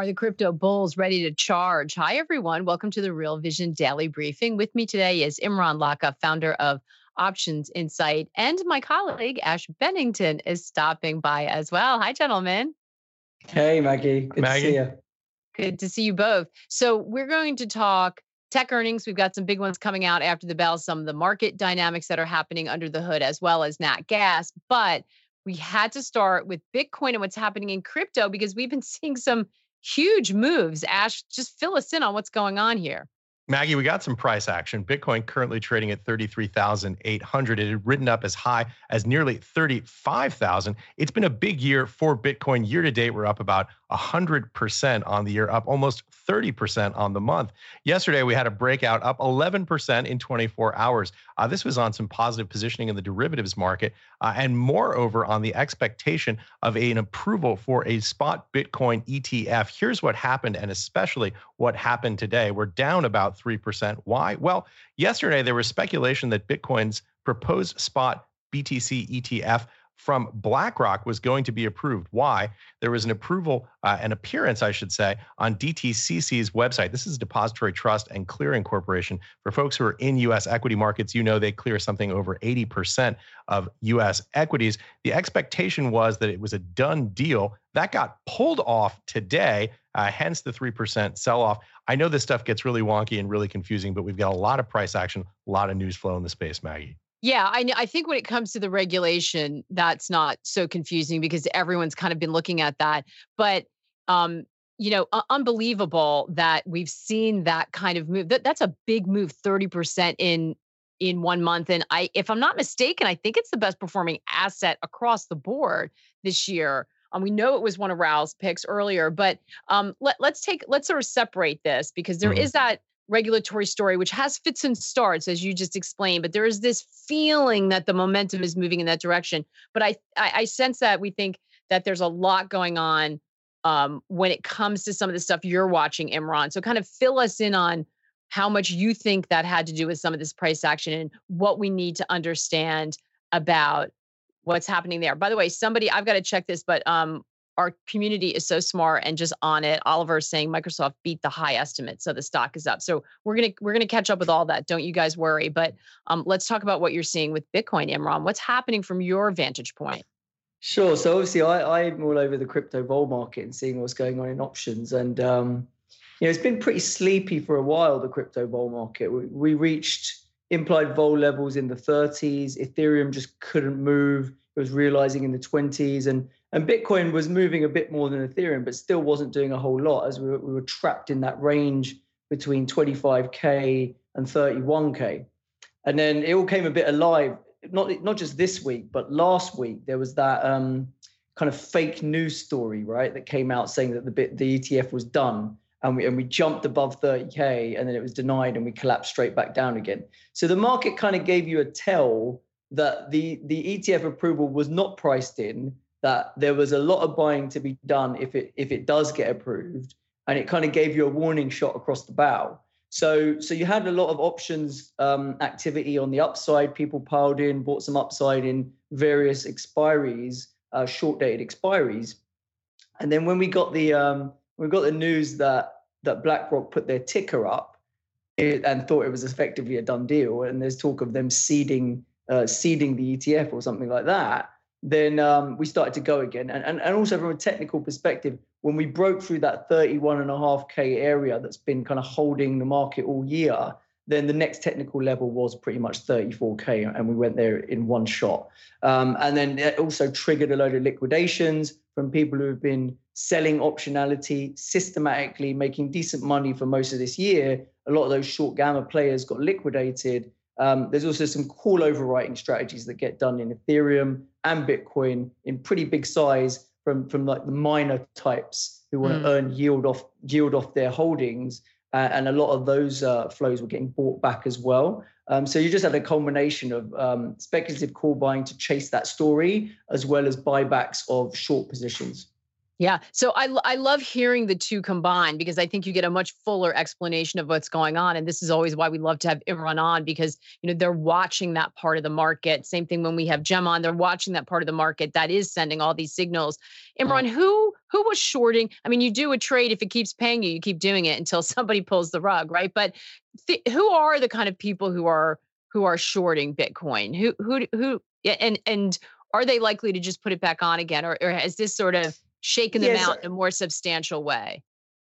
Are the crypto bulls ready to charge? Hi, everyone. Welcome to the Real Vision Daily Briefing. With me today is Imran Lakha, founder of Options Insight, and my colleague Ash Bennington is stopping by as well. Hi, gentlemen. Hey, Maggie. Good Maggie. to see you. Good to see you both. So, we're going to talk tech earnings. We've got some big ones coming out after the bell, some of the market dynamics that are happening under the hood, as well as Nat Gas. But we had to start with Bitcoin and what's happening in crypto because we've been seeing some huge moves. Ash, just fill us in on what's going on here. Maggie, we got some price action. Bitcoin currently trading at 33,800. It had ridden up as high as nearly 35,000. It's been a big year for Bitcoin. Year to date, we're up about 100% on the year, up almost 30% on the month. Yesterday, we had a breakout up 11% in 24 hours. Uh, this was on some positive positioning in the derivatives market, uh, and moreover, on the expectation of an approval for a spot Bitcoin ETF. Here's what happened, and especially what happened today. We're down about 3%. Why? Well, yesterday, there was speculation that Bitcoin's proposed spot BTC ETF from BlackRock was going to be approved. Why? There was an approval, uh, an appearance, I should say, on DTCC's website. This is Depository Trust and Clearing Corporation. For folks who are in U.S. equity markets, you know they clear something over 80% of U.S. equities. The expectation was that it was a done deal. That got pulled off today, uh, hence the 3% sell off. I know this stuff gets really wonky and really confusing, but we've got a lot of price action, a lot of news flow in the space, Maggie. Yeah, I, I think when it comes to the regulation, that's not so confusing because everyone's kind of been looking at that. But um, you know, uh, unbelievable that we've seen that kind of move. That that's a big move, thirty percent in in one month. And I, if I'm not mistaken, I think it's the best performing asset across the board this year. Um, we know it was one of Raoul's picks earlier, but um, let, let's take let's sort of separate this because there mm-hmm. is that regulatory story, which has fits and starts, as you just explained, but there is this feeling that the momentum is moving in that direction. But I, I, I sense that we think that there's a lot going on um, when it comes to some of the stuff you're watching, Imran. So kind of fill us in on how much you think that had to do with some of this price action and what we need to understand about what's happening there. By the way, somebody I've got to check this, but um, our community is so smart and just on it. Oliver is saying Microsoft beat the high estimate, so the stock is up. So we're gonna we're gonna catch up with all that. Don't you guys worry. But um, let's talk about what you're seeing with Bitcoin, Imran. What's happening from your vantage point? Sure. So obviously, I, I'm all over the crypto bull market and seeing what's going on in options, and um, you know it's been pretty sleepy for a while. The crypto bull market. We, we reached implied vol levels in the 30s. Ethereum just couldn't move. It was realizing in the 20s, and and Bitcoin was moving a bit more than Ethereum, but still wasn't doing a whole lot as we were, we were trapped in that range between 25K and 31K. And then it all came a bit alive, not, not just this week, but last week, there was that um, kind of fake news story, right, that came out saying that the, bit, the ETF was done. And we, and we jumped above 30K and then it was denied and we collapsed straight back down again. So the market kind of gave you a tell that the, the ETF approval was not priced in that there was a lot of buying to be done if it if it does get approved, and it kind of gave you a warning shot across the bow. So so you had a lot of options um, activity on the upside. People piled in, bought some upside in various expiries, uh, short dated expiries, and then when we got the um, we got the news that that BlackRock put their ticker up it, and thought it was effectively a done deal, and there's talk of them seeding uh, seeding the ETF or something like that then um, we started to go again. And, and, and also from a technical perspective, when we broke through that 31.5K area that's been kind of holding the market all year, then the next technical level was pretty much 34K, and we went there in one shot. Um, and then it also triggered a load of liquidations from people who have been selling optionality systematically, making decent money for most of this year. A lot of those short gamma players got liquidated. Um, there's also some call overwriting strategies that get done in Ethereum and Bitcoin in pretty big size from from like the miner types who want Mm. to earn yield off yield off their holdings, uh, and a lot of those uh, flows were getting bought back as well. Um, so you just had a combination of um, speculative call buying to chase that story, as well as buybacks of short positions. Yeah. So I, I love hearing the two combined because I think you get a much fuller explanation of what's going on. And this is always why we love to have Imran on because, you know, they're watching that part of the market. Same thing when we have Gem on, they're watching that part of the market that is sending all these signals. Imran, who who was shorting? I mean, you do a trade if it keeps paying you, you keep doing it until somebody pulls the rug, right? But th- who are the kind of people who are who are shorting Bitcoin? Who who who and and are they likely to just put it back on again, or, or has this sort of shaken them Yes, out in a more substantial way?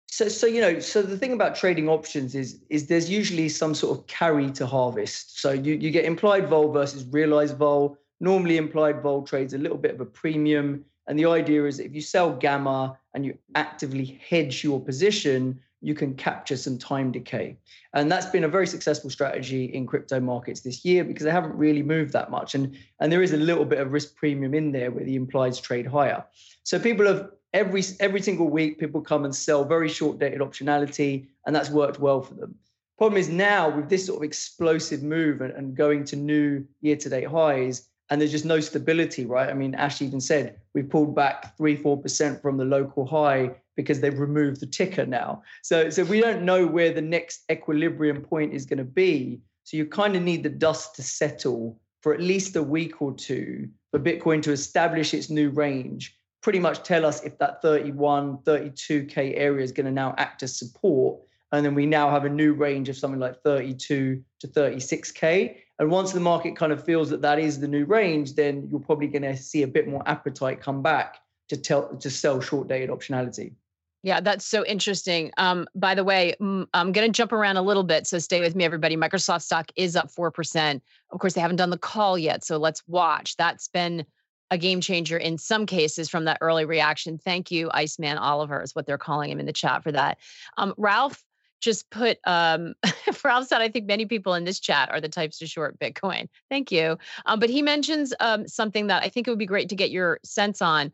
So, so you know, so the thing about trading options is is there's usually some sort of carry to harvest. So you you get implied vol versus realized vol. Normally, implied vol trades a little bit of a premium, and the idea is that if you sell gamma and you actively hedge your position, you can capture some time decay. And that's been a very successful strategy in crypto markets this year because they haven't really moved that much. And, and there is a little bit of risk premium in there where the implieds trade higher. So people have every every single week, people come and sell very short dated optionality, and that's worked well for them. Problem is now with this sort of explosive move and, and going to new year-to-date highs, and there's just no stability, right? I mean, Ash even said we pulled back three, four percent from the local high because they've removed the ticker now. So, so we don't know where the next equilibrium point is going to be. So you kind of need the dust to settle for at least a week or two for Bitcoin to establish its new range. Pretty much tell us if that 31, 32k area is going to now act as support. And then we now have a new range of something like 32 to 36k. And once the market kind of feels that that is the new range, then you're probably going to see a bit more appetite come back to tell to sell short dated optionality. Yeah, that's so interesting. Um, by the way, I'm going to jump around a little bit, so stay with me, everybody. Microsoft stock is up four percent. Of course, they haven't done the call yet, so let's watch. That's been a game changer in some cases from that early reaction. Thank you, Iceman Oliver, is what they're calling him in the chat for that. Um, Ralph just put um, Ralph said, I think many people in this chat are the types to short Bitcoin. Thank you. Um, but he mentions um, something that I think it would be great to get your sense on.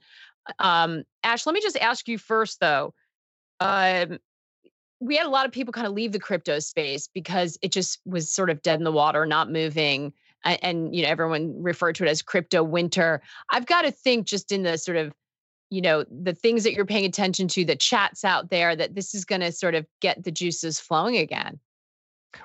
Um, Ash, let me just ask you first, though. Um, we had a lot of people kind of leave the crypto space because it just was sort of dead in the water, not moving. And, and you know, everyone referred to it as crypto winter. I've got to think just in the sort of you know the things that you're paying attention to the chats out there that this is going to sort of get the juices flowing again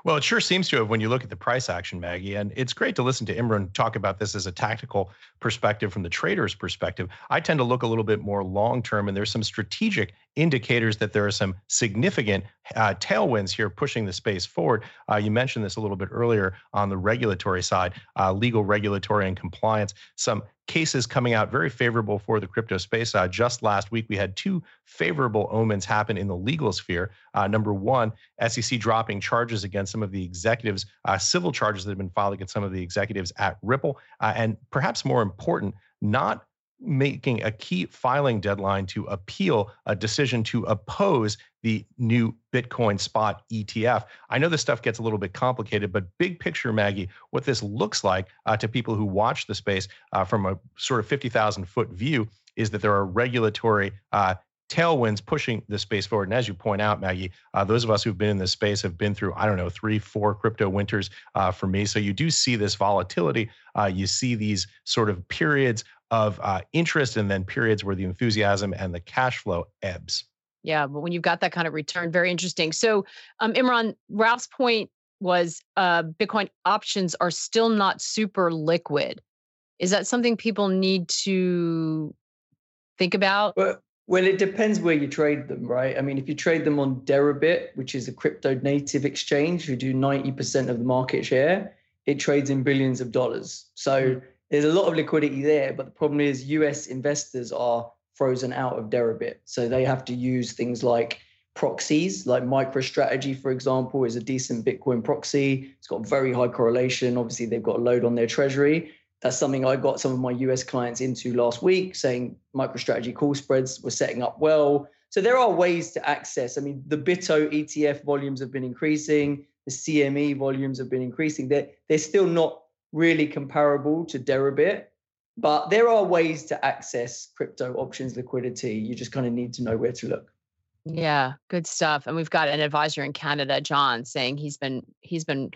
Well, it sure seems to have when you look at the price action, Maggie. And it's great to listen to Imran talk about this as a tactical perspective from the trader's perspective. I tend to look a little bit more long term, and there's some strategic indicators that there are some significant uh, tailwinds here pushing the space forward. Uh, you mentioned this a little bit earlier on the regulatory side, uh, legal, regulatory, and compliance. Some cases coming out very favorable for the crypto space. Uh, just last week, we had two favorable omens happen in the legal sphere. Uh, number one, SEC dropping charges against some of the executives, uh, civil charges that have been filed against some of the executives at Ripple, uh, and perhaps more important, not making a key filing deadline to appeal a decision to oppose the new Bitcoin spot ETF. I know this stuff gets a little bit complicated, but big picture, Maggie, what this looks like uh, to people who watch the space uh, from a sort of 50,000 foot view is that there are regulatory uh, tailwinds pushing the space forward. And as you point out, Maggie, uh, those of us who've been in this space have been through, I don't know, three, four crypto winters uh, for me. So you do see this volatility. Uh, you see these sort of periods of uh, interest and then periods where the enthusiasm and the cash flow ebbs. Yeah, but when you've got that kind of return, very interesting. So, um, Imran, Ralph's point was uh, Bitcoin options are still not super liquid. Is that something people need to think about? Well, well, it depends where you trade them, right? I mean, if you trade them on Deribit, which is a crypto native exchange who do 90% of the market share, it trades in billions of dollars. So hmm. there's a lot of liquidity there. But the problem is, US investors are frozen out of Deribit. So they have to use things like proxies, like MicroStrategy, for example, is a decent Bitcoin proxy. It's got very high correlation. Obviously, they've got a load on their treasury. That's something I got some of my US clients into last week, saying MicroStrategy call spreads were setting up well. So there are ways to access. I mean, the BITO ETF volumes have been increasing. The CME volumes have been increasing. They're, they're still not really comparable to Deribit, but there are ways to access crypto options liquidity. You just kind of need to know where to look. Yeah, good stuff. And we've got an advisor in Canada, John, saying he's been he's been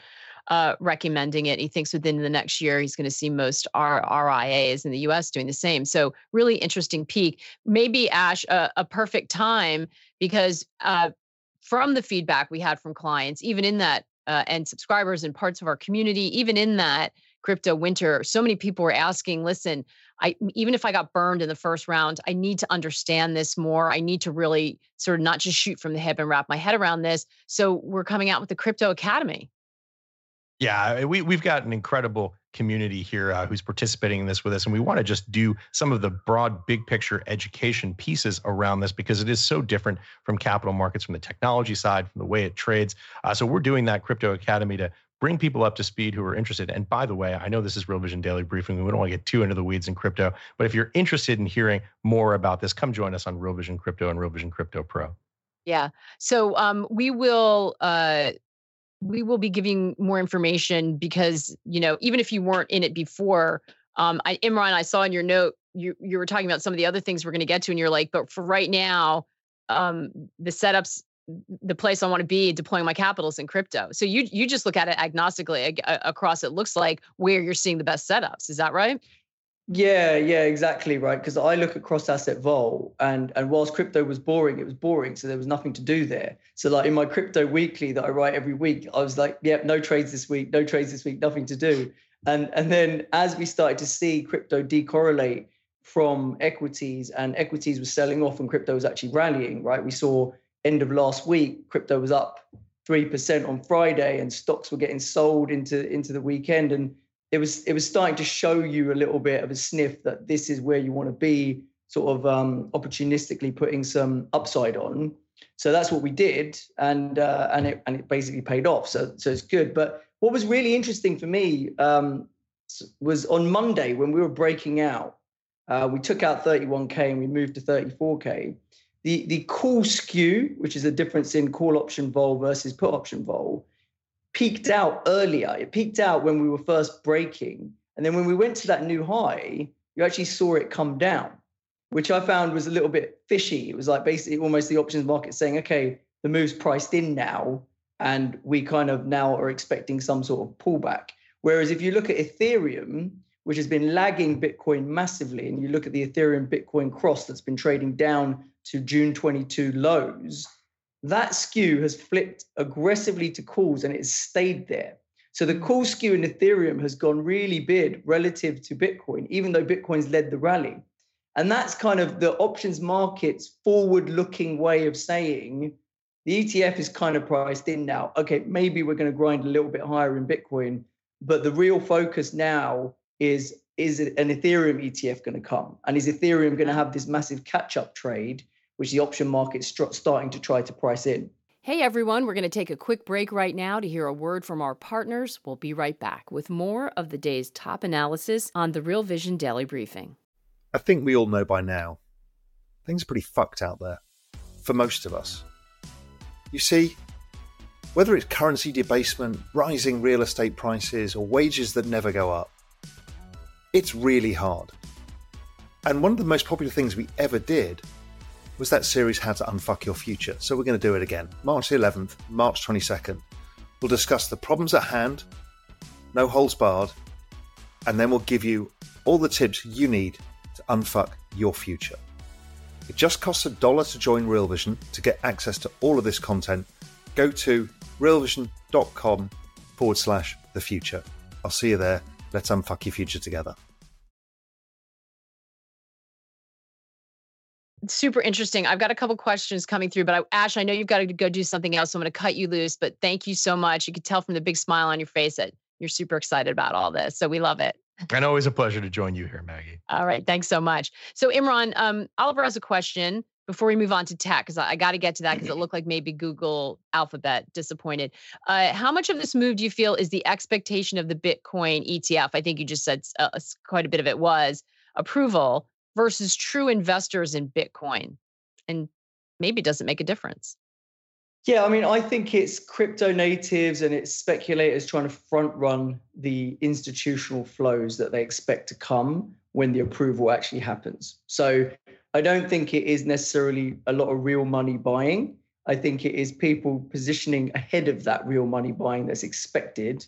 uh, recommending it. He thinks within the next year he's going to see most R- RIAs in the U.S. doing the same. So really interesting peak. Maybe Ash a, a perfect time because uh, from the feedback we had from clients, even in that uh, and subscribers and parts of our community, even in that crypto winter, so many people were asking, listen, I even if I got burned in the first round, I need to understand this more. I need to really sort of not just shoot from the hip and wrap my head around this. So we're coming out with the Crypto Academy. Yeah, we we've got an incredible community here uh, who's participating in this with us, and we want to just do some of the broad, big picture education pieces around this because it is so different from capital markets, from the technology side, from the way it trades. Uh, so we're doing that Crypto Academy to bring people up to speed who are interested. And by the way, I know this is Real Vision Daily Briefing. We don't want to get too into the weeds in crypto, but if you're interested in hearing more about this, come join us on Real Vision Crypto and Real Vision Crypto Pro. Yeah. So um, we will uh, we will be giving more information because you know even if you weren't in it before, um, I, Imran, I saw in your note you you were talking about some of the other things we're going to get to, and you're like, but for right now, um, the setups the place I want to be deploying my capitals in crypto. So you you just look at it agnostically across. It looks like where you're seeing the best setups. Is that right? Yeah, yeah, exactly right. Because I look at cross asset vol, and and whilst crypto was boring, it was boring, so there was nothing to do there. So like in my crypto weekly that I write every week, I was like, yep, no trades this week, no trades this week, nothing to do. And and then as we started to see crypto decorrelate from equities, and equities was selling off, and crypto was actually rallying, right? We saw end of last week, crypto was up 3% on Friday and stocks were getting sold into, into the weekend. And it was, it was starting to show you a little bit of a sniff that this is where you want to be sort of um, opportunistically putting some upside on. So that's what we did. And, uh, and it, and it basically paid off. So, so it's good. But what was really interesting for me um, was on Monday when we were breaking out, uh, we took out 31K and we moved to 34K the the call skew, which is a difference in call option vol versus put option vol, peaked out earlier. It peaked out when we were first breaking, and then when we went to that new high, you actually saw it come down, which I found was a little bit fishy. It was like basically almost the options market saying, okay, the move's priced in now, and we kind of now are expecting some sort of pullback. Whereas if you look at Ethereum, which has been lagging Bitcoin massively, and you look at the Ethereum Bitcoin cross that's been trading down to June 22 lows, that skew has flipped aggressively to calls and it's stayed there. So the call skew in Ethereum has gone really big relative to Bitcoin, even though Bitcoin's led the rally. And that's kind of the options market's forward looking way of saying the ETF is kind of priced in now. Okay, maybe we're going to grind a little bit higher in Bitcoin, but the real focus now is is an Ethereum ETF going to come? And is Ethereum going to have this massive catch up trade, which the option market's starting to try to price in? Hey everyone, we're going to take a quick break right now to hear a word from our partners. We'll be right back with more of the day's top analysis on the Real Vision Daily Briefing. I think we all know by now, things are pretty fucked out there for most of us. You see, whether it's currency debasement, rising real estate prices, or wages that never go up, it's really hard. And one of the most popular things we ever did was that series How to Unfuck Your Future. So we're going to do it again. March the 11th, March 22nd. We'll discuss the problems at hand, no holds barred, and then we'll give you all the tips you need to unfuck your future. It just costs a dollar to join Real Vision to get access to all of this content. Go to realvision.com forward slash the future. I'll see you there. Let's unfuck your future together. Super interesting. I've got a couple questions coming through, but I, Ash, I know you've got to go do something else. So I'm going to cut you loose, but thank you so much. You can tell from the big smile on your face that you're super excited about all this. So we love it. And always a pleasure to join you here, Maggie. All right. Thanks so much. So Imran, um, Oliver has a question before we move on to tech, because I, I got to get to that because it looked like maybe Google Alphabet disappointed. Uh, how much of this move do you feel is the expectation of the Bitcoin ETF? I think you just said uh, quite a bit of it was approval versus true investors in Bitcoin? And maybe it doesn't make a difference. Yeah, I mean, I think it's crypto natives and it's speculators trying to front run the institutional flows that they expect to come when the approval actually happens. So I don't think it is necessarily a lot of real money buying. I think it is people positioning ahead of that real money buying that's expected.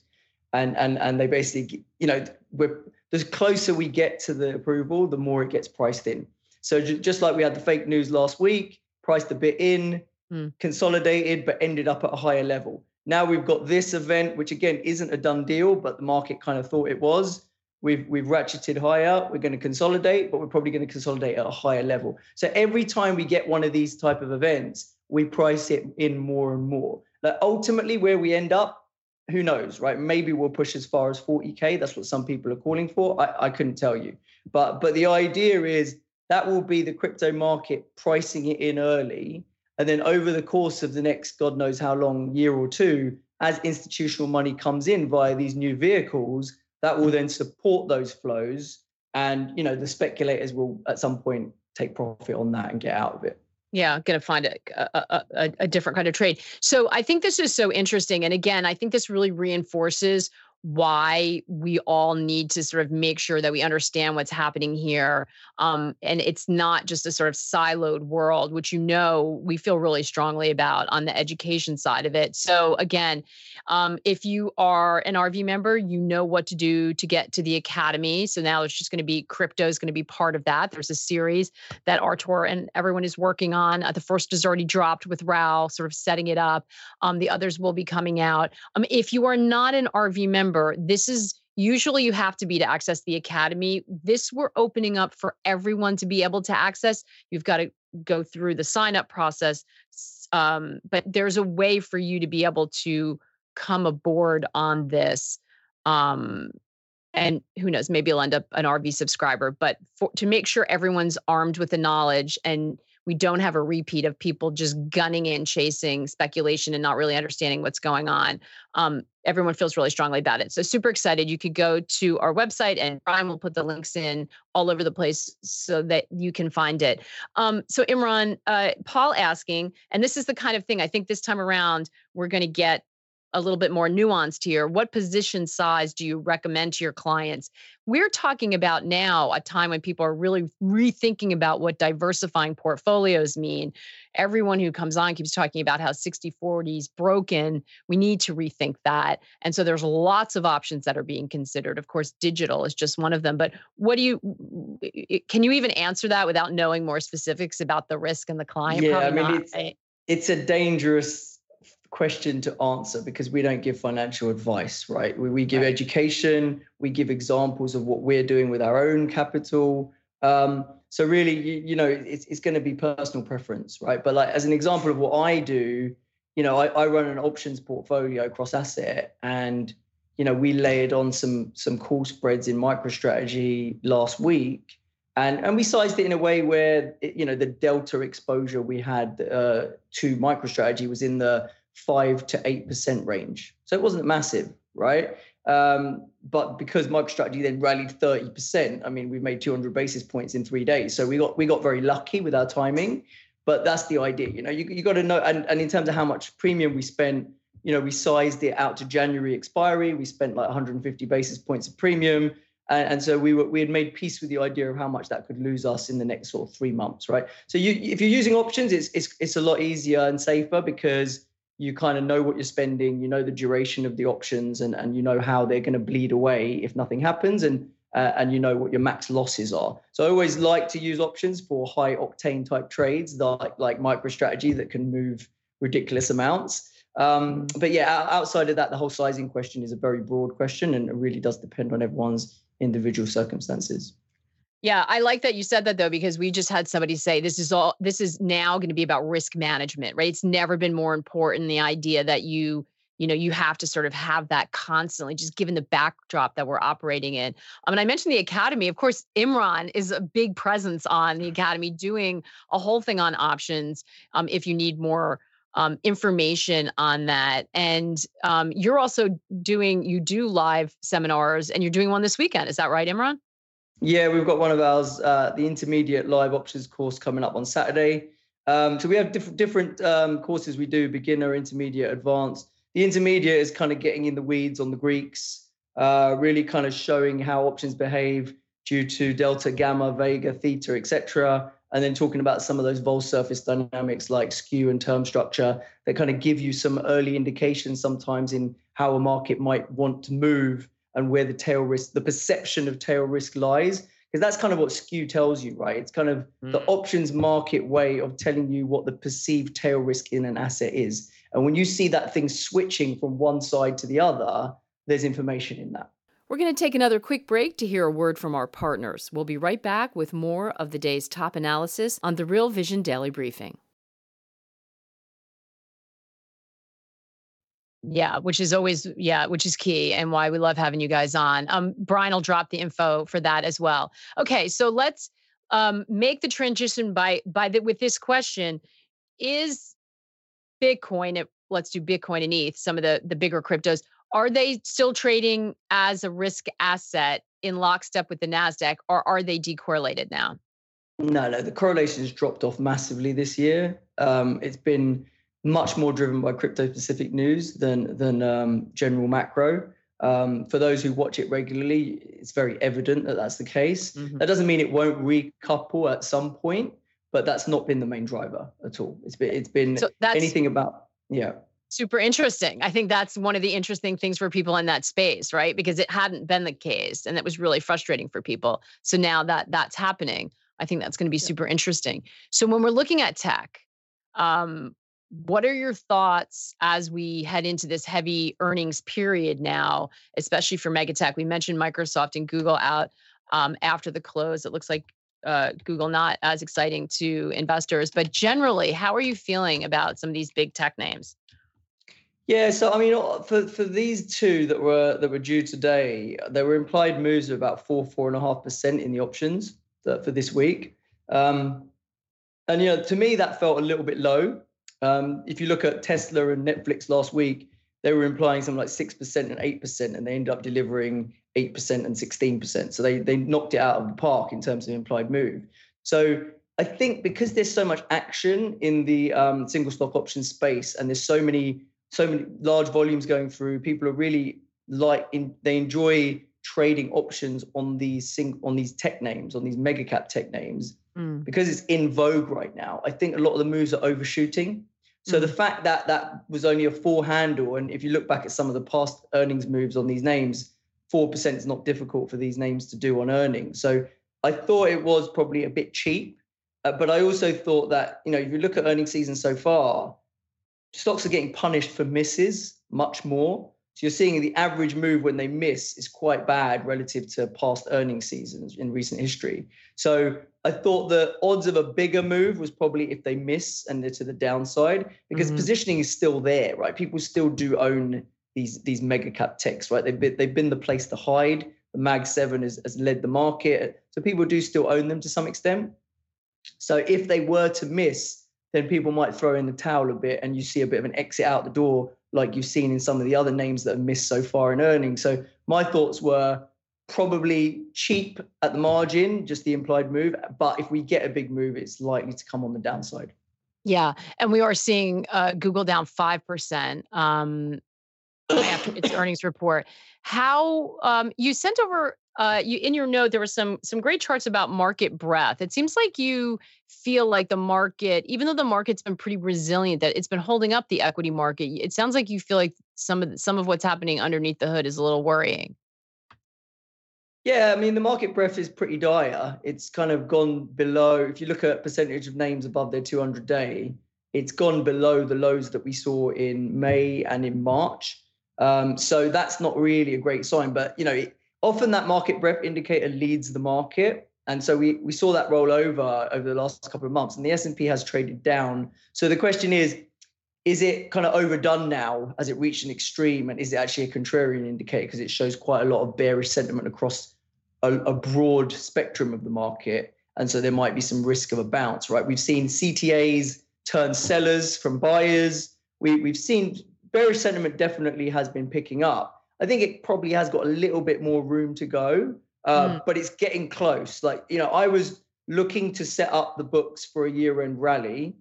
And and and they basically, you know, we're the closer we get to the approval, the more it gets priced in. So just like we had the fake news last week, priced a bit in, mm. consolidated, but ended up at a higher level. Now we've got this event, which again isn't a done deal, but the market kind of thought it was. We've we've ratcheted higher. We're going to consolidate, but we're probably going to consolidate at a higher level. So every time we get one of these type of events, we price it in more and more. Like ultimately, where we end up, who knows, right? Maybe we'll push as far as 40k. That's what some people are calling for. I, I couldn't tell you, but but the idea is that will be the crypto market pricing it in early, and then over the course of the next God knows how long year or two, as institutional money comes in via these new vehicles, that will then support those flows and you know the speculators will at some point take profit on that and get out of it yeah going to find a, a, a, a different kind of trade. So i think this is so interesting and again i think this really reinforces why we all need to sort of make sure that we understand what's happening here. Um, and it's not just a sort of siloed world, which you know we feel really strongly about on the education side of it. So, again, um, if you are an RV member, you know what to do to get to the academy. So now it's just going to be crypto is going to be part of that. There's a series that Artur and everyone is working on. Uh, the first is already dropped with Raoul, sort of setting it up. Um, the others will be coming out. Um, if you are not an RV member, remember, this is usually you have to be to access the academy. This we're opening up for everyone to be able to access. You've got to go through the sign up process. Um, but there's a way for you to be able to come aboard on this. Um, and who knows, maybe you'll end up an RV subscriber, but for, to make sure everyone's armed with the knowledge and we don't have a repeat of people just gunning in, chasing speculation and not really understanding what's going on. Um, everyone feels really strongly about it. So super excited. You could go to our website and Brian will put the links in all over the place so that you can find it. Um, so Imran, uh, Paul asking, and this is the kind of thing I think this time around we're going to get a little bit more nuanced here. What position size do you recommend to your clients? We're talking about now a time when people are really rethinking about what diversifying portfolios mean. Everyone who comes on keeps talking about how 60 40 is broken. We need to rethink that. And so there's lots of options that are being considered. Of course, digital is just one of them. But what do you, can you even answer that without knowing more specifics about the risk and the client? Yeah, Probably I mean, it's, it's a dangerous question to answer because we don't give financial advice, right? We, we give right. education, we give examples of what we're doing with our own capital. Um, so really, you, you know, it's, it's going to be personal preference, right? But like as an example of what I do, you know, I, I run an options portfolio cross asset and you know we layered on some some call spreads in MicroStrategy last week and and we sized it in a way where it, you know the delta exposure we had uh, to MicroStrategy was in the five to eight percent range. So it wasn't massive, right? Um, but because MicroStrategy then rallied 30%, I mean, we've made 200 basis points in three days. So we got we got very lucky with our timing. But that's the idea, you know. You you got to know, and, and in terms of how much premium we spent, you know, we sized it out to January expiry. We spent like 150 basis points of premium. And, and, so we were we had made peace with the idea of how much that could lose us in the next sort of three months, right? So you if you're using options, it's it's it's a lot easier and safer because you kind of know what you're spending, you know the duration of the options, and, and you know how they're going to bleed away if nothing happens, and uh, and you know what your max losses are. So I always like to use options for high octane type trades, like like MicroStrategy that can move ridiculous amounts. Um, but yeah, outside of that, the whole sizing question is a very broad question, and it really does depend on everyone's individual circumstances. Yeah, I like that you said that though, because we just had somebody say this is all this is now going to be about risk management, right? It's never been more important. The idea that you, you know, you have to sort of have that constantly, just given the backdrop that we're operating in. I mean, I mentioned the academy. Of course, Imran is a big presence on the academy, doing a whole thing on options. Um, if you need more um, information on that. And um, you're also doing, you do live seminars and you're doing one this weekend. Is that right, Imran? Yeah, we've got one of ours, uh, the intermediate live options course coming up on Saturday. Um, so we have diff- different um, courses we do: beginner, intermediate, advanced. The intermediate is kind of getting in the weeds on the Greeks, uh, really kind of showing how options behave. due to delta, gamma, vega, theta, etc. And then talking about some of those vol surface dynamics like skew and term structure that kind of give you some early indications sometimes in how a market might want to move and where the tail risk, the perception of tail risk lies because that's kind of what skew tells you, right? It's kind of mm. the options market way of telling you what the perceived tail risk in an asset is. And when you see that thing switching from one side to the other, there's information in that. We're going to take another quick break to hear a word from our partners. We'll be right back with more of the day's top analysis on the Real Vision Daily Briefing. Yeah, which is always yeah, which is key and why we love having you guys on. Um, Brian will drop the info for that as well. Okay, so let's um, make the transition by by the, with this question: Is Bitcoin? Let's do Bitcoin and ETH. Some of the the bigger cryptos are they still trading as a risk asset in lockstep with the Nasdaq, or are they decorrelated now? No, no, the correlation has dropped off massively this year. Um, it's been much more driven by crypto specific news than than um, general macro. Um, for those who watch it regularly, it's very evident that that's the case. Mm-hmm. That doesn't mean it won't recouple at some point, but that's not been the main driver at all. It's been it's been so anything about yeah. Super interesting. I think that's one of the interesting things for people in that space, right? Because it hadn't been the case, and it was really frustrating for people. So now that that's happening, I think that's going to be yeah. super interesting. So when we're looking at tech, um, what are your thoughts as we head into this heavy earnings period now, especially for Megatech? We mentioned Microsoft and Google out um, after the close. It looks like uh, Google not as exciting to investors, but generally, how are you feeling about some of these big tech names? Yeah, so I mean, for for these two that were that were due today, there were implied moves of about four four and a half percent in the options that, for this week, um, and you know, to me that felt a little bit low. Um, if you look at Tesla and Netflix last week, they were implying something like 6% and 8%, and they ended up delivering 8% and 16%. So they, they knocked it out of the park in terms of implied move. So I think because there's so much action in the um, single stock option space and there's so many so many large volumes going through, people are really like in, they enjoy trading options on these sing, on these tech names, on these mega cap tech names, mm. because it's in vogue right now. I think a lot of the moves are overshooting. So mm. the fact that that was only a four handle, and if you look back at some of the past earnings moves on these names, four percent is not difficult for these names to do on earnings. So I thought it was probably a bit cheap, uh, but I also thought that you know if you look at earnings season so far, stocks are getting punished for misses much more. So you're seeing the average move when they miss is quite bad relative to past earning seasons in recent history. So I thought the odds of a bigger move was probably if they miss and they're to the downside because mm-hmm. positioning is still there, right? People still do own these these mega cap techs, right? They've been, they've been the place to hide. The Mag Seven has, has led the market, so people do still own them to some extent. So if they were to miss, then people might throw in the towel a bit, and you see a bit of an exit out the door like you've seen in some of the other names that have missed so far in earnings. So my thoughts were probably cheap at the margin, just the implied move. But if we get a big move, it's likely to come on the downside. Yeah, and we are seeing uh, Google down five percent um, after its earnings report. How um, you sent over uh, you in your note there were some some great charts about market breadth. It seems like you feel like the market, even though the market's been pretty resilient, that it's been holding up the equity market. It sounds like you feel like some of some of what's happening underneath the hood is a little worrying. Yeah, I mean the market breadth is pretty dire. It's kind of gone below. If you look at percentage of names above their 200 day, it's gone below the lows that we saw in May and in March. Um, so that's not really a great sign. But you know, it, often that market breadth indicator leads the market. And so we, we saw that roll over over the last couple of months and the S&P has traded down. So the question is, is it kind of overdone now as it reached an extreme? And is it actually a contrarian indicator? Because it shows quite a lot of bearish sentiment across a, a broad spectrum of the market. And so there might be some risk of a bounce right? We've seen ctas turn sellers from buyers. We, we've seen bearish sentiment definitely has been picking up I think it probably has got a little bit more room to go, uh, mm. but it's getting close. Like you know, I was looking to set up the books for a year-end rally.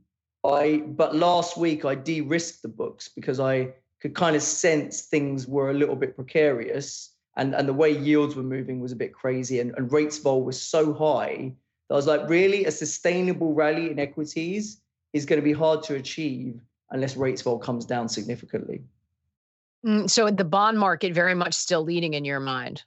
I but last week I de-risked the books because I could kind of sense things were a little bit precarious, and, and the way yields were moving was a bit crazy and, and rates vol was so high that I was like, really, a sustainable rally in equities is going to be hard to achieve unless rates vol comes down significantly. Mm, so the bond market very much still leading in your mind.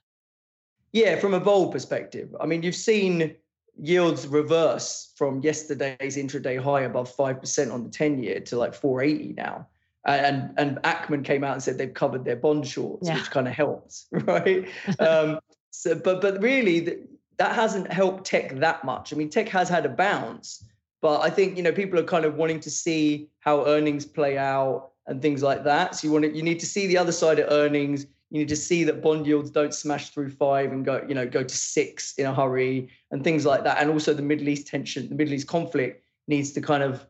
Yeah, from a vol perspective. I mean, you've seen yields reverse from yesterday's intraday high above 5% on the 10 year to like 480 now. And and Ackman came out and said they've covered their bond shorts, yeah. which kind of helps, right? um, so, but but really, that hasn't helped tech that much. I mean, tech has had a bounce, but I think you know people are kind of wanting to see how earnings play out and things like that. So you want to, you need to see the other side of earnings. You need to see that bond yields don't smash through five and go, you know, go to six in a hurry and things like that. And also the Middle East tension, the Middle East conflict needs to kind of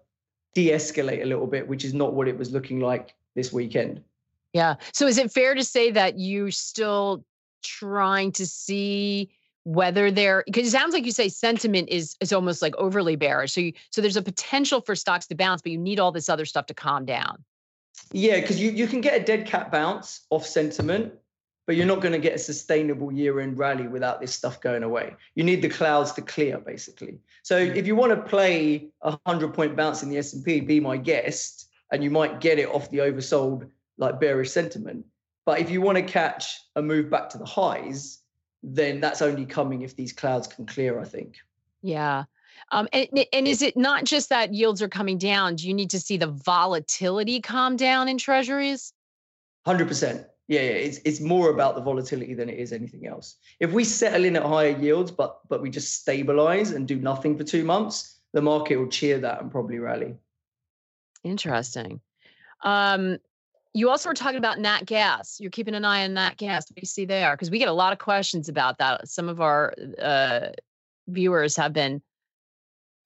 de-escalate a little bit, which is not what it was looking like this weekend. Yeah. So is it fair to say that you're still trying to see whether there because it sounds like you say sentiment is is almost like overly bearish. So you, so there's a potential for stocks to bounce, but you need all this other stuff to calm down. Yeah, because you, you can get a dead cat bounce off sentiment, but you're not going to get a sustainable year-end rally without this stuff going away. You need the clouds to clear, basically. So if you want to play a hundred-point bounce in the S&P, be my guest, and you might get it off the oversold like bearish sentiment. But if you want to catch a move back to the highs, then that's only coming if these clouds can clear. I think. Yeah. Um, and, and is it not just that yields are coming down? Do you need to see the volatility calm down in treasuries? 100%. Yeah, yeah, it's it's more about the volatility than it is anything else. If we settle in at higher yields, but but we just stabilize and do nothing for two months, the market will cheer that and probably rally. Interesting. Um, you also were talking about nat gas. You're keeping an eye on nat gas. What do you see there? Because we get a lot of questions about that. Some of our uh, viewers have been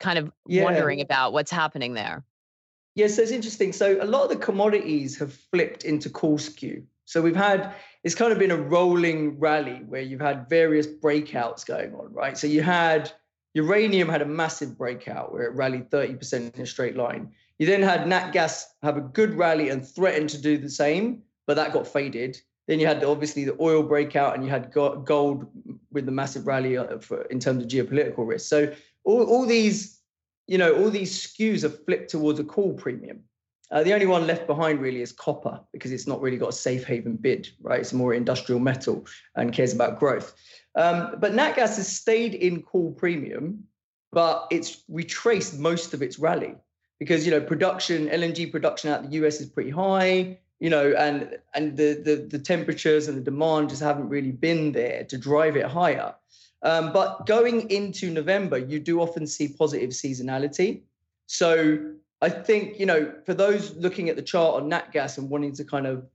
kind of yeah. wondering about what's happening there. Yes, yeah, so it's interesting. So a lot of the commodities have flipped into call skew. So we've had it's kind of been a rolling rally where you've had various breakouts going on, right? So you had uranium had a massive breakout where it rallied 30% in a straight line. You then had nat gas have a good rally and threatened to do the same, but that got faded. Then you had obviously the oil breakout, and you had gold with the massive rally uh, in terms of geopolitical risk. So all, all these, you know, all these skews are flipped towards a call premium. Uh, the only one left behind really is copper because it's not really got a safe haven bid, right? It's more industrial metal and cares about growth. Um, but nat gas has stayed in call premium, but it's retraced most of its rally because you know production, LNG production out the US is pretty high, you know, and and the the, the temperatures and the demand just haven't really been there to drive it higher. Um, but going into November, you do often see positive seasonality. So I think, you know, for those looking at the chart on NatGas and wanting to kind of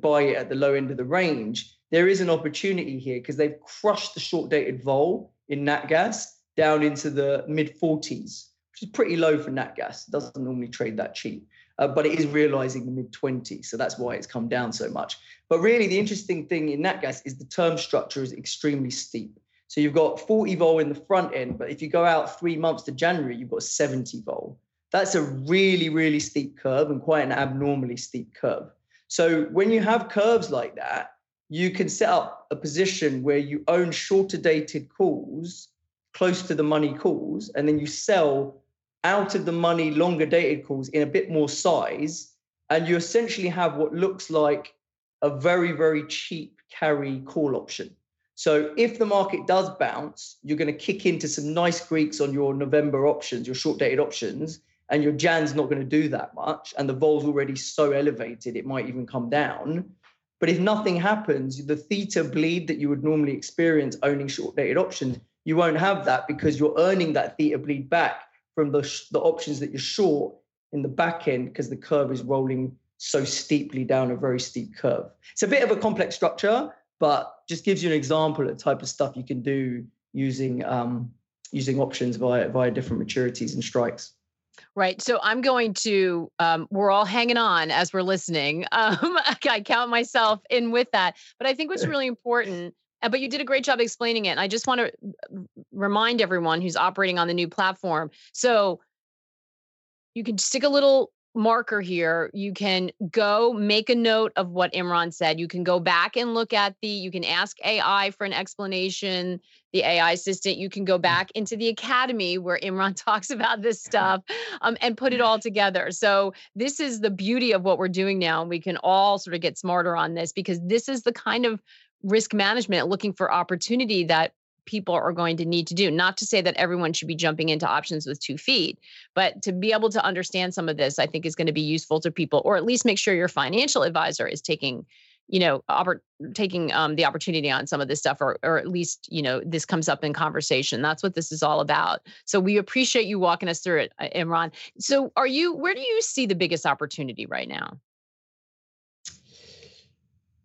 buy it at the low end of the range, there is an opportunity here because they've crushed the short dated vol in NatGas down into the mid 40s, which is pretty low for NatGas. It doesn't normally trade that cheap. Uh, but it is realizing the mid 20s. So that's why it's come down so much. But really, the interesting thing in nat gas is the term structure is extremely steep. So you've got 40 vol in the front end, but if you go out three months to January, you've got 70 vol. That's a really, really steep curve and quite an abnormally steep curve. So when you have curves like that, you can set up a position where you own shorter dated calls close to the money calls, and then you sell out of the money longer dated calls in a bit more size. And you essentially have what looks like a very, very cheap carry call option. So if the market does bounce, you're going to kick into some nice Greeks on your November options, your short dated options, and your Jan's not going to do that much. And the vol's already so elevated, it might even come down. But if nothing happens, the theta bleed that you would normally experience owning short dated options, you won't have that because you're earning that theta bleed back from the, the options that you're short in the back end because the curve is rolling so steeply down a very steep curve. It's a bit of a complex structure, but just gives you an example of the type of stuff you can do using um, using options via via different maturities and strikes. Right. So I'm going to, um, we're all hanging on as we're listening. Um, I count myself in with that. But I think what's really important, uh, but you did a great job explaining it. And I just want to remind everyone who's operating on the new platform. So you can stick a little marker here. You can go make a note of what Imran said. You can go back and look at the, you can ask AI for an explanation, the AI assistant. You can go mm. back into the academy where Imran talks about this stuff um, and put it all together. So, this is the beauty of what we're doing now. We can all sort of get smarter on this because this is the kind of risk management looking for opportunity that people are going to need to do. Not to say that everyone should be jumping into options with two feet, but to be able to understand some of this, I think is going to be useful to people, or at least make sure your financial advisor is taking, you know, oppor- taking um, the opportunity on some of this stuff, or or at least you know this comes up in conversation. That's what this is all about. So we appreciate you walking us through it, uh, Imran. So are you? Where do you see the biggest opportunity right now?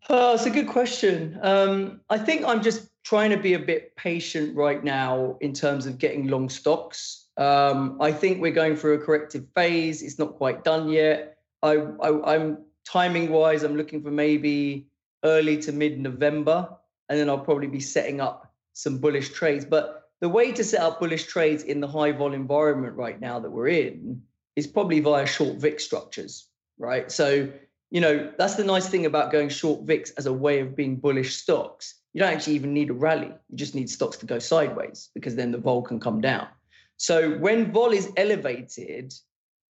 Oh, it's a good question. Um, I think I'm just trying to be a bit patient right now in terms of getting long stocks. Um, I think we're going through a corrective phase. It's not quite done yet. I, I, I'm timing wise, I'm looking for maybe early to mid November, and then I'll probably be setting up some bullish trades. But the way to set up bullish trades in the high vol environment right now that we're in is probably via short VIX structures, right? So, you know, that's the nice thing about going short VIX as a way of being bullish stocks you don't actually even need a rally. You just need stocks to go sideways because then the vol can come down. So when vol is elevated,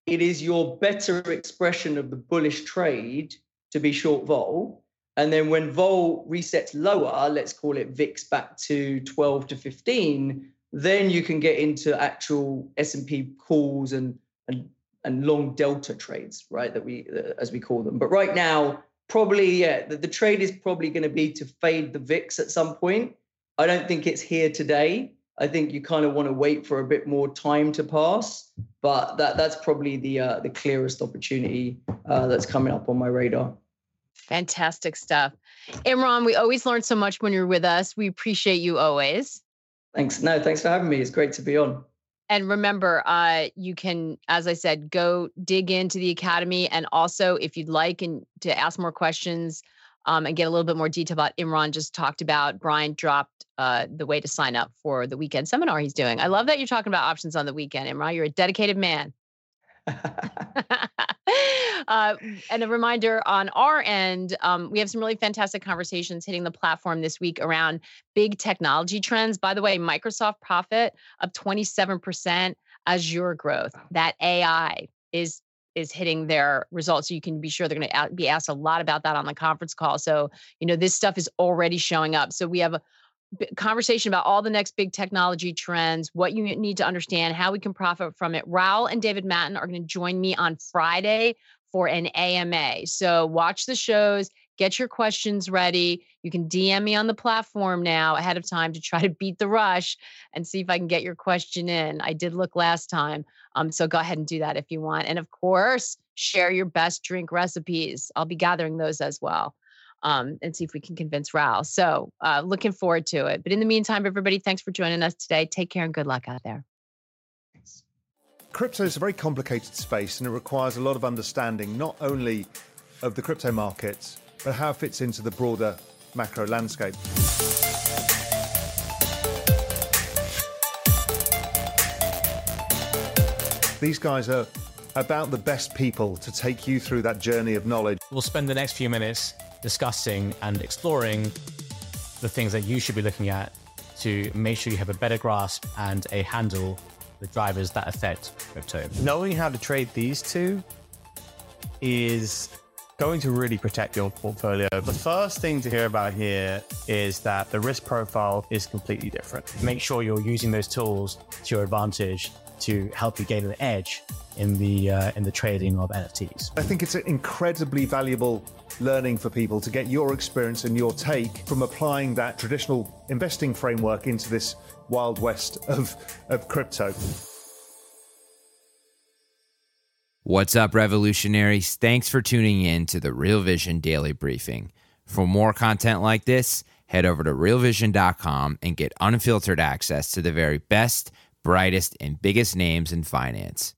it is your better expression of the bullish trade to be short vol. And then when vol resets lower, let's call it VIX back to 12 to 15, then you can get into actual S&P calls and and and long delta trades, right? That we uh, as we call them. But right now, probably yeah the, the trade is probably going to be to fade the vix at some point. I don't think it's here today. I think you kind of want to wait for a bit more time to pass but that that's probably the uh, the clearest opportunity uh, that's coming up on my radar. Fantastic stuff. Imran we always learn so much when you're with us. We appreciate you always. Thanks. No thanks for having me. It's great to be on and remember, uh, you can, as I said, go dig into the academy. And also, if you'd like and to ask more questions um, and get a little bit more detail about Imran just talked about, Brian dropped uh, the way to sign up for the weekend seminar he's doing. I love that you're talking about options on the weekend, Imran. You're a dedicated man. uh, and a reminder on our end, um, we have some really fantastic conversations hitting the platform this week around big technology trends. By the way, Microsoft profit up 27%, Azure growth, that AI is is hitting their results. So you can be sure they're going to be asked a lot about that on the conference call. So, you know, this stuff is already showing up. So we have a conversation about all the next big technology trends, what you need to understand, how we can profit from it. Raoul and David Mattin are going to join me on Friday for an AMA. So watch the shows, get your questions ready. You can DM me on the platform now ahead of time to try to beat the rush and see if I can get your question in. I did look last time. Um, so go ahead and do that if you want. And of course, share your best drink recipes. I'll be gathering those as well um, and see if we can convince Raoul. So uh, looking forward to it. But in the meantime, everybody, thanks for joining us today. Take care and good luck out there. Crypto is a very complicated space and it requires a lot of understanding, not only of the crypto markets, but how it fits into the broader macro landscape. These guys are about the best people to take you through that journey of knowledge. We'll spend the next few minutes discussing and exploring the things that you should be looking at to make sure you have a better grasp and a handle the drivers that affect crypto. Knowing how to trade these two is going to really protect your portfolio. The first thing to hear about here is that the risk profile is completely different. Make sure you're using those tools to your advantage to help you gain an edge in the uh, in the trading of NFTs. I think it's an incredibly valuable learning for people to get your experience and your take from applying that traditional investing framework into this wild west of, of crypto. What's up, revolutionaries? Thanks for tuning in to the Real Vision Daily Briefing. For more content like this, head over to realvision.com and get unfiltered access to the very best, brightest, and biggest names in finance.